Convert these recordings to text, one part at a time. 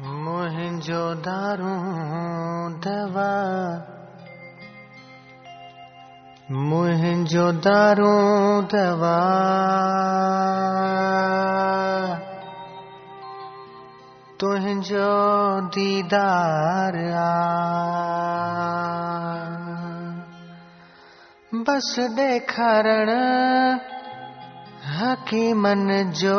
मुंहिंजो दारू दवा। मुंहिंजो दारू दवा। तुंहिंजो दीदार आ। बस ॾेखारण हकीमन जो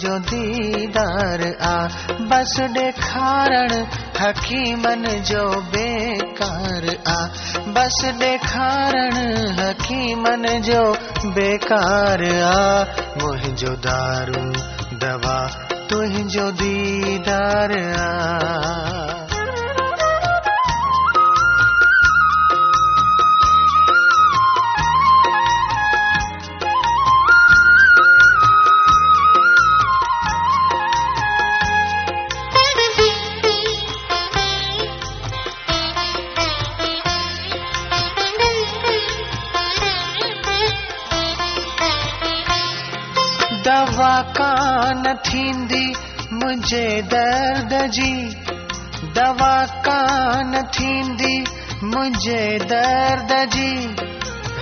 तुंहिंजो दीदार आ, बस ॾेखारण हकीमन जो बेकार आ। बस ॾेखारण हकीमन जो बेकार आ। मुंहिंजो दारू, दवा तुंहिंजो दीदार आ। कान थींदी मुंहिंजे दर्द जी। दवा कान थींदी मुंहिंजे दर्द जी।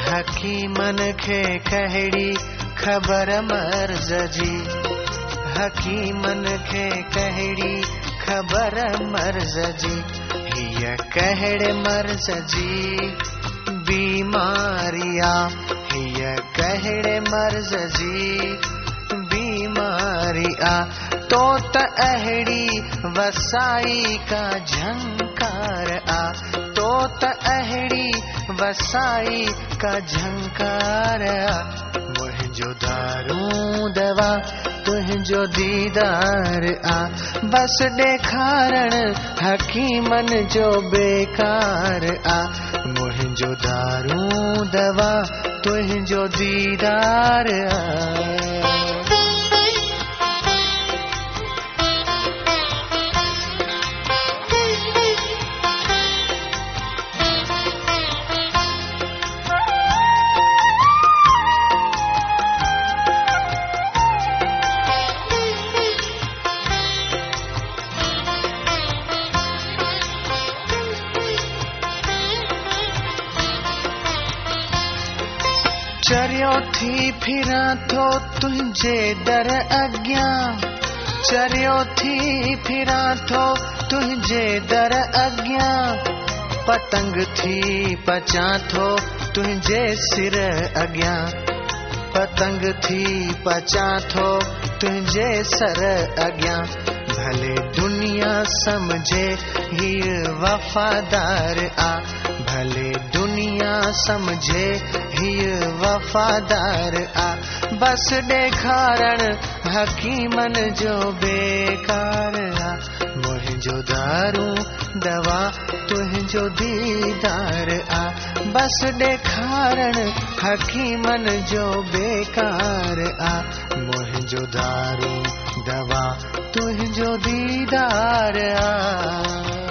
हकीमन खे कहिड़ी ख़बर मर्ज़ जी। हकीमन खे कहिड़ी ख़बर मर्ज़ जी। हीअ कहिड़े मर्ज़ जी बीमारी आ हीअ कहिड़े मर्ज़ जी। आ तो त अहिड़ी वसाई का झंकार आ। तो त अहिड़ी वसाई का झंकार मुंहिंजो दारू दवा तुझो दीदार आ। बस ॾेखारण हकीमन जो बेकार आ। मुंहिंजो दारू दवा तुझो दीदार आ। चरियो थी फिरां थो तुंहिंजे दर अॻियाँ चरियो थी फिरां थो तुंहिंजे दर अॻियाँ पतंग थी पचा थो तुझे सिर अॻियाँ पतंग थी पचां थो तुंहिंजे सर अॻियाँ भले दुनिया समझे हीअ वफ़ादार आ। भले दुनिया समझे हीअ वफ़ादार आ। बस ॾेखारण हकीमन जो बेकार आ। मुंहिंजो दारू, दवा तुंहिंजो दीदार आ। बस ॾेखारण हकीमन जो बेकार आ। मुंहिंजो दारू दवा तुझो दीदार आ।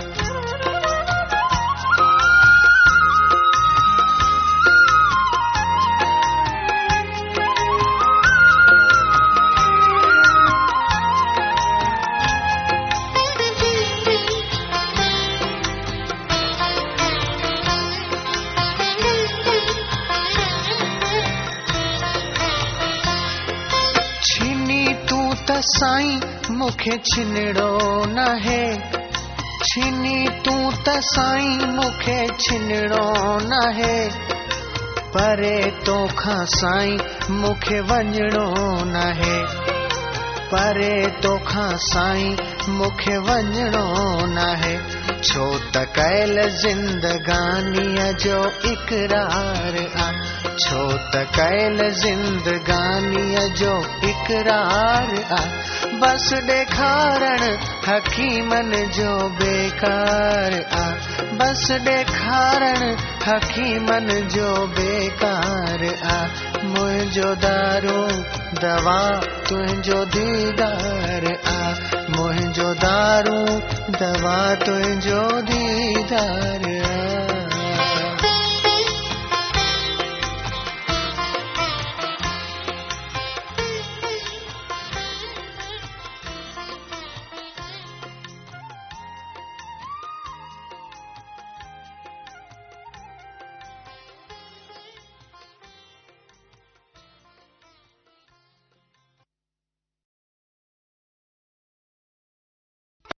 साईं, मूंखे छिनड़ो न है छिनी तूं त साईं, मूंखे छिनड़ो न है परे तोखां साईं, मूंखे वञिणो न है परे तोखां साईं, मूंखे वञिणो न है छो त कयल ज़िंदगानीअ जो इक़रार आ। छो त कयल ज़िंदगानीअ जो इक़रार आ। बस ॾेखारण हकीमन जो बेकार आ। बस ॾेखारण हकीमन जो बेकार आ। मुंहिंजो दारू, दवा तुंहिंजो दीदार आ। मुंहिंजो दारू, दवा तुंहिंजो दीदार